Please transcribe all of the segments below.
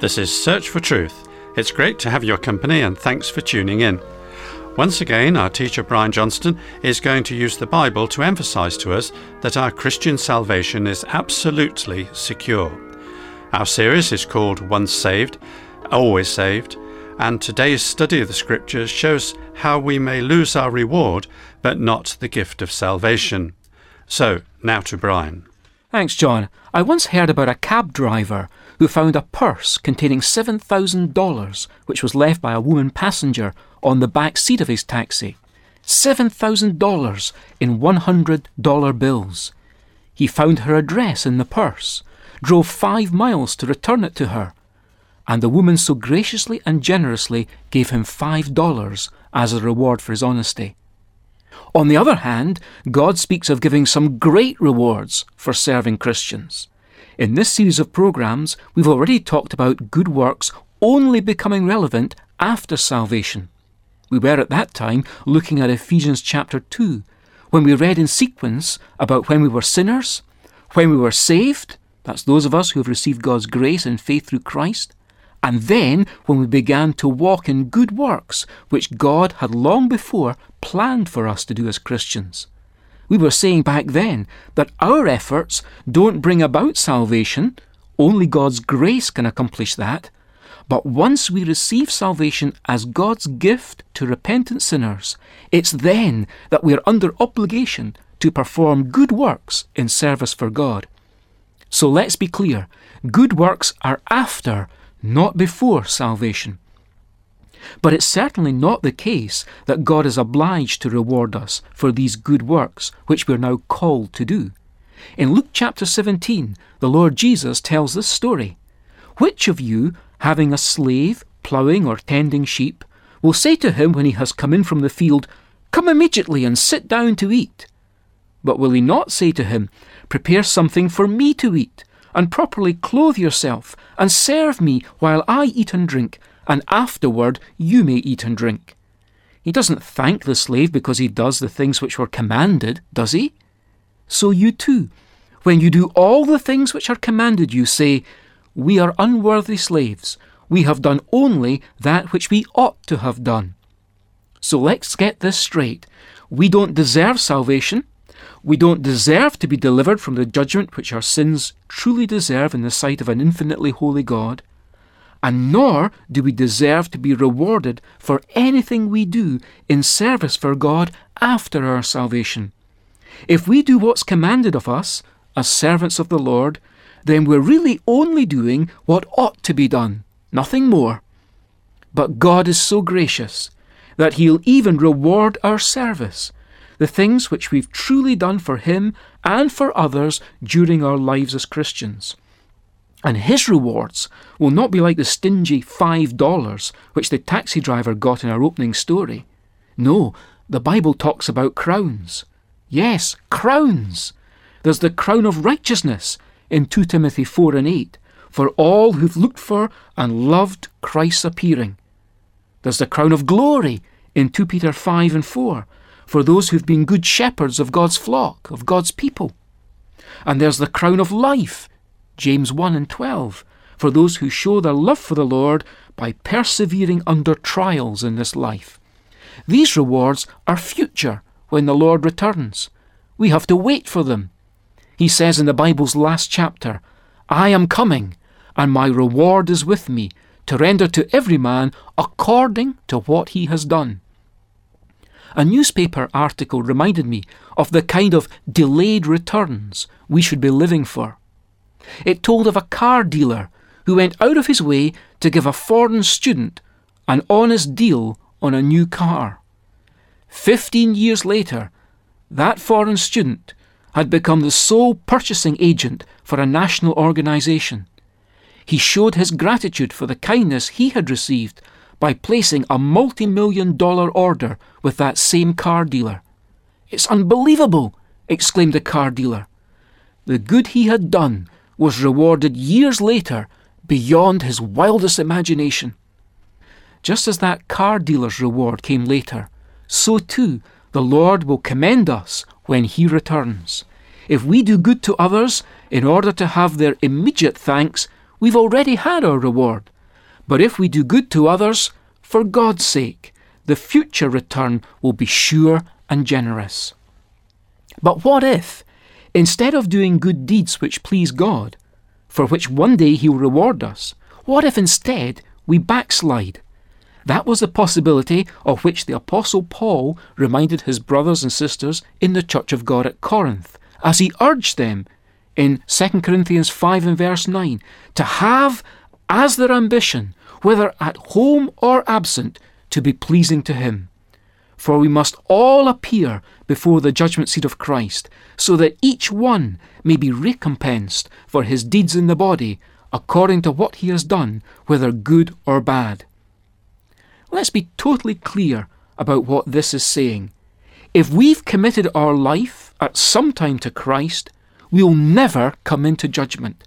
This is Search for Truth. It's great to have your company and thanks for tuning in. Once again, our teacher Brian Johnston is going to use the Bible to emphasize to us that our Christian salvation is absolutely secure. Our series is called Once Saved, Always Saved, and today's study of the Scriptures shows how we may lose our reward but not the gift of salvation. So, now to Brian. Thanks, John. I once heard about a cab driver who found a purse containing $7,000 which was left by a woman passenger on the back seat of his taxi. $7,000 in $100 bills. He found her address in the purse, drove five miles to return it to her, and the woman so graciously and generously gave him $5 as a reward for his honesty. On the other hand, God speaks of giving some great rewards for serving Christians. In this series of programs, we've already talked about good works only becoming relevant after salvation. We were at that time looking at Ephesians chapter 2, when we read in sequence about when we were sinners, when we were saved, that's those of us who have received God's grace and faith through Christ, and then when we began to walk in good works which God had long before planned for us to do as Christians. We were saying back then that our efforts don't bring about salvation, only God's grace can accomplish that. But once we receive salvation as God's gift to repentant sinners, it's then that we are under obligation to perform good works in service for God. So let's be clear good works are after not before salvation. But it's certainly not the case that God is obliged to reward us for these good works which we are now called to do. In Luke chapter 17, the Lord Jesus tells this story. Which of you, having a slave ploughing or tending sheep, will say to him when he has come in from the field, Come immediately and sit down to eat? But will he not say to him, Prepare something for me to eat? and properly clothe yourself, and serve me while I eat and drink, and afterward you may eat and drink. He doesn't thank the slave because he does the things which were commanded, does he? So you too, when you do all the things which are commanded you, say, We are unworthy slaves. We have done only that which we ought to have done. So let's get this straight. We don't deserve salvation. We don't deserve to be delivered from the judgment which our sins truly deserve in the sight of an infinitely holy God, and nor do we deserve to be rewarded for anything we do in service for God after our salvation. If we do what's commanded of us, as servants of the Lord, then we're really only doing what ought to be done, nothing more. But God is so gracious that He'll even reward our service the things which we've truly done for Him and for others during our lives as Christians. And His rewards will not be like the stingy five dollars which the taxi driver got in our opening story. No, the Bible talks about crowns. Yes, crowns. There's the crown of righteousness in 2 Timothy 4 and 8 for all who've looked for and loved Christ's appearing. There's the crown of glory in 2 Peter 5 and 4 for those who've been good shepherds of God's flock, of God's people. And there's the crown of life, James 1 and 12, for those who show their love for the Lord by persevering under trials in this life. These rewards are future when the Lord returns. We have to wait for them. He says in the Bible's last chapter, I am coming, and my reward is with me, to render to every man according to what he has done. A newspaper article reminded me of the kind of delayed returns we should be living for. It told of a car dealer who went out of his way to give a foreign student an honest deal on a new car. Fifteen years later, that foreign student had become the sole purchasing agent for a national organisation. He showed his gratitude for the kindness he had received by placing a multi million dollar order with that same car dealer. It's unbelievable! exclaimed the car dealer. The good he had done was rewarded years later beyond his wildest imagination. Just as that car dealer's reward came later, so too the Lord will commend us when he returns. If we do good to others in order to have their immediate thanks, we've already had our reward. But if we do good to others, for God's sake, the future return will be sure and generous. But what if, instead of doing good deeds which please God, for which one day He will reward us, what if instead we backslide? That was a possibility of which the Apostle Paul reminded his brothers and sisters in the Church of God at Corinth, as he urged them in 2 Corinthians 5 and verse 9 to have as their ambition, whether at home or absent, to be pleasing to Him. For we must all appear before the judgment seat of Christ, so that each one may be recompensed for his deeds in the body, according to what he has done, whether good or bad. Let's be totally clear about what this is saying. If we've committed our life at some time to Christ, we'll never come into judgment.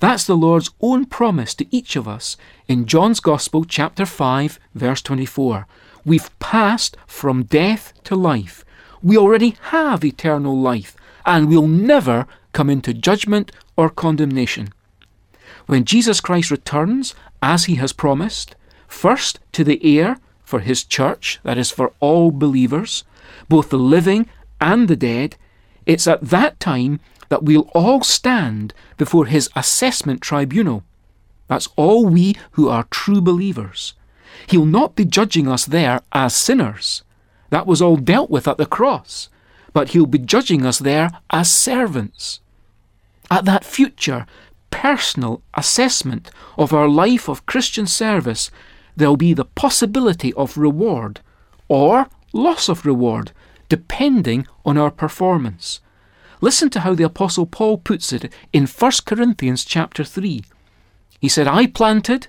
That's the Lord's own promise to each of us in John's Gospel, chapter 5, verse 24. We've passed from death to life. We already have eternal life, and we'll never come into judgment or condemnation. When Jesus Christ returns, as he has promised, first to the air for his church, that is, for all believers, both the living and the dead, it's at that time that we'll all stand before his assessment tribunal. That's all we who are true believers. He'll not be judging us there as sinners. That was all dealt with at the cross. But he'll be judging us there as servants. At that future, personal assessment of our life of Christian service, there'll be the possibility of reward or loss of reward, depending on our performance. Listen to how the apostle Paul puts it in 1 Corinthians chapter 3. He said, "I planted,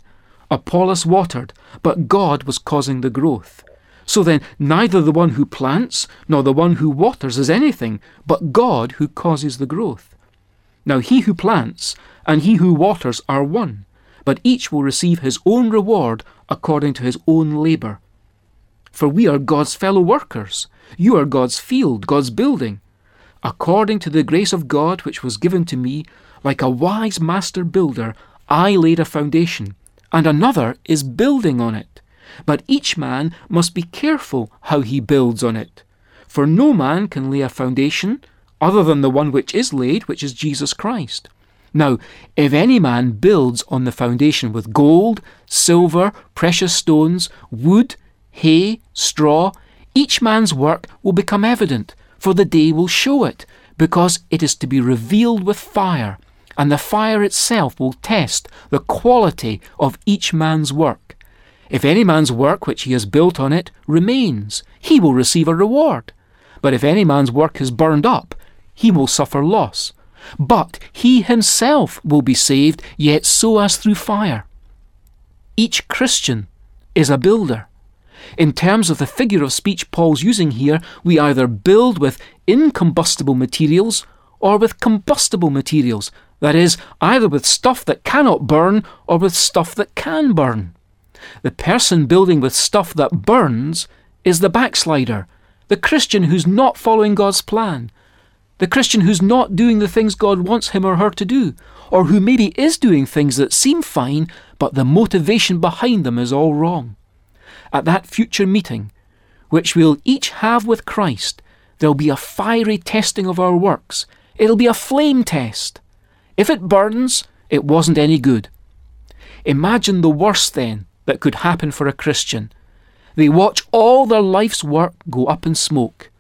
Apollos watered, but God was causing the growth." So then, neither the one who plants nor the one who waters is anything, but God who causes the growth. Now he who plants and he who waters are one, but each will receive his own reward according to his own labour. For we are God's fellow workers. You are God's field, God's building. According to the grace of God which was given to me, like a wise master builder, I laid a foundation, and another is building on it. But each man must be careful how he builds on it. For no man can lay a foundation other than the one which is laid, which is Jesus Christ. Now, if any man builds on the foundation with gold, silver, precious stones, wood, hay, straw, each man's work will become evident, for the day will show it, because it is to be revealed with fire, and the fire itself will test the quality of each man's work. If any man's work which he has built on it remains, he will receive a reward. But if any man's work is burned up, he will suffer loss. But he himself will be saved, yet so as through fire. Each Christian is a builder. In terms of the figure of speech Paul's using here, we either build with incombustible materials or with combustible materials, that is, either with stuff that cannot burn or with stuff that can burn. The person building with stuff that burns is the backslider, the Christian who's not following God's plan, the Christian who's not doing the things God wants him or her to do, or who maybe is doing things that seem fine, but the motivation behind them is all wrong. At that future meeting, which we'll each have with Christ, there'll be a fiery testing of our works. It'll be a flame test. If it burns, it wasn't any good. Imagine the worst then that could happen for a Christian. They watch all their life's work go up in smoke.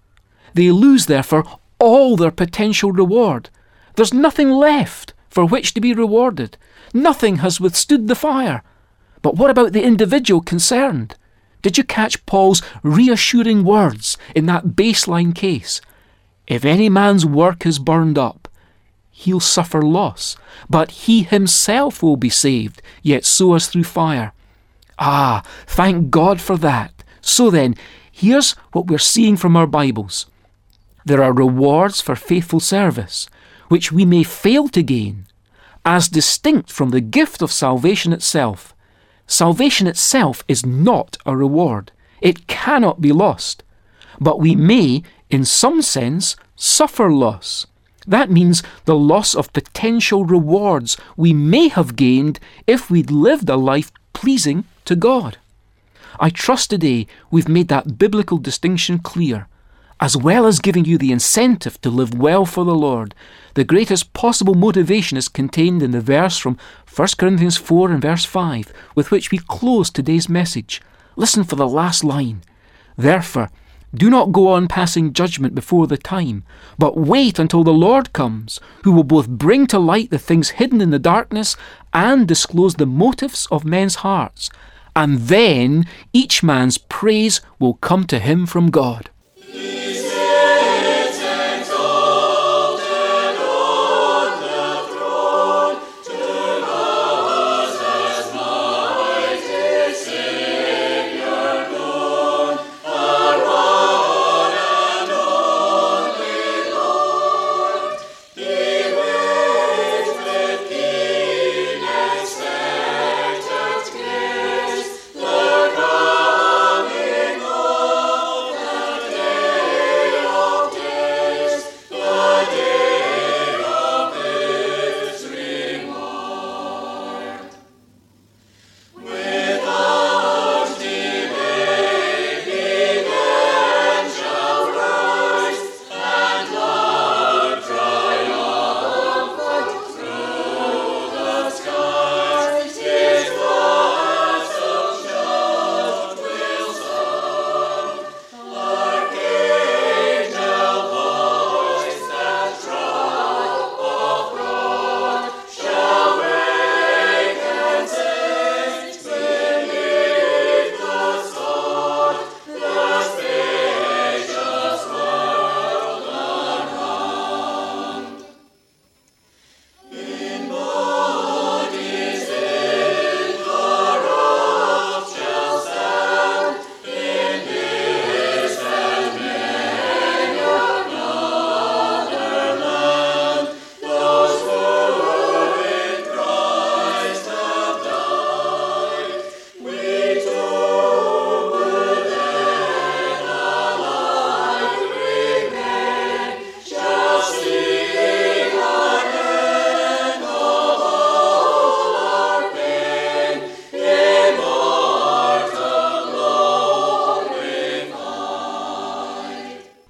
They lose, therefore, all their potential reward. There's nothing left for which to be rewarded. Nothing has withstood the fire. But what about the individual concerned? Did you catch Paul's reassuring words in that baseline case? If any man's work is burned up, he'll suffer loss, but he himself will be saved, yet so as through fire. Ah, thank God for that. So then, here's what we're seeing from our Bibles there are rewards for faithful service, which we may fail to gain, as distinct from the gift of salvation itself. Salvation itself is not a reward, it cannot be lost. But we may, in some sense, suffer loss. That means the loss of potential rewards we may have gained if we'd lived a life pleasing to God. I trust today we've made that biblical distinction clear. As well as giving you the incentive to live well for the Lord, the greatest possible motivation is contained in the verse from 1 Corinthians 4 and verse 5, with which we close today's message. Listen for the last line. Therefore, do not go on passing judgment before the time, but wait until the Lord comes, who will both bring to light the things hidden in the darkness and disclose the motives of men's hearts. And then each man's praise will come to him from God.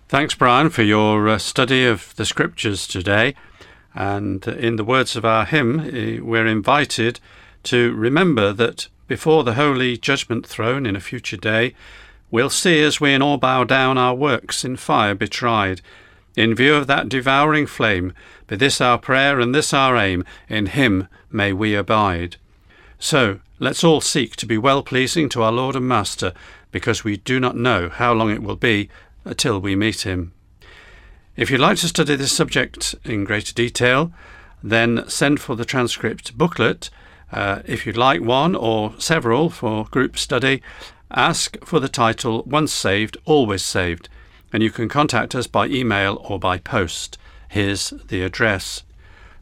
Thanks, Brian, for your uh, study of the scriptures today. And in the words of our hymn, uh, we're invited to remember that before the holy judgment throne in a future day, we'll see as we in all bow down our works in fire be tried. In view of that devouring flame, be this our prayer and this our aim, in Him may we abide. So, let's all seek to be well pleasing to our Lord and Master, because we do not know how long it will be till we meet him. If you'd like to study this subject in greater detail, then send for the transcript booklet. Uh, if you'd like one or several for group study, ask for the title Once Saved, Always Saved, and you can contact us by email or by post. Here's the address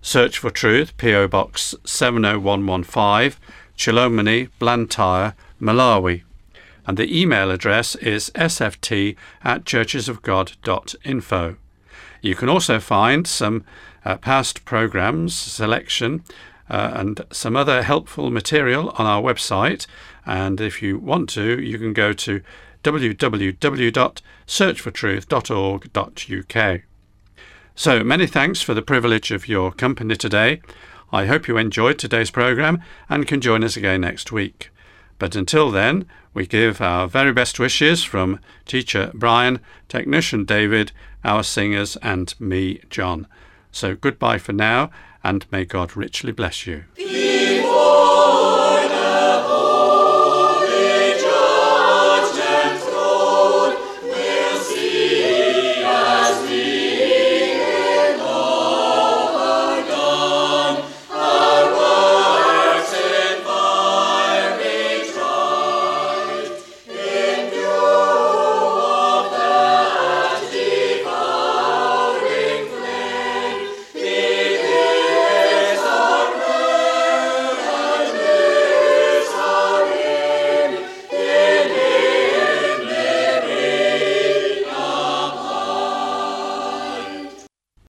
Search for Truth, P.O. Box 70115, Chilomoni, Blantyre, Malawi and the email address is sft at churchesofgod.info. You can also find some uh, past programs, selection, uh, and some other helpful material on our website. And if you want to, you can go to www.searchfortruth.org.uk. So, many thanks for the privilege of your company today. I hope you enjoyed today's programme and can join us again next week. But until then, we give our very best wishes from teacher Brian, technician David, our singers, and me, John. So goodbye for now, and may God richly bless you.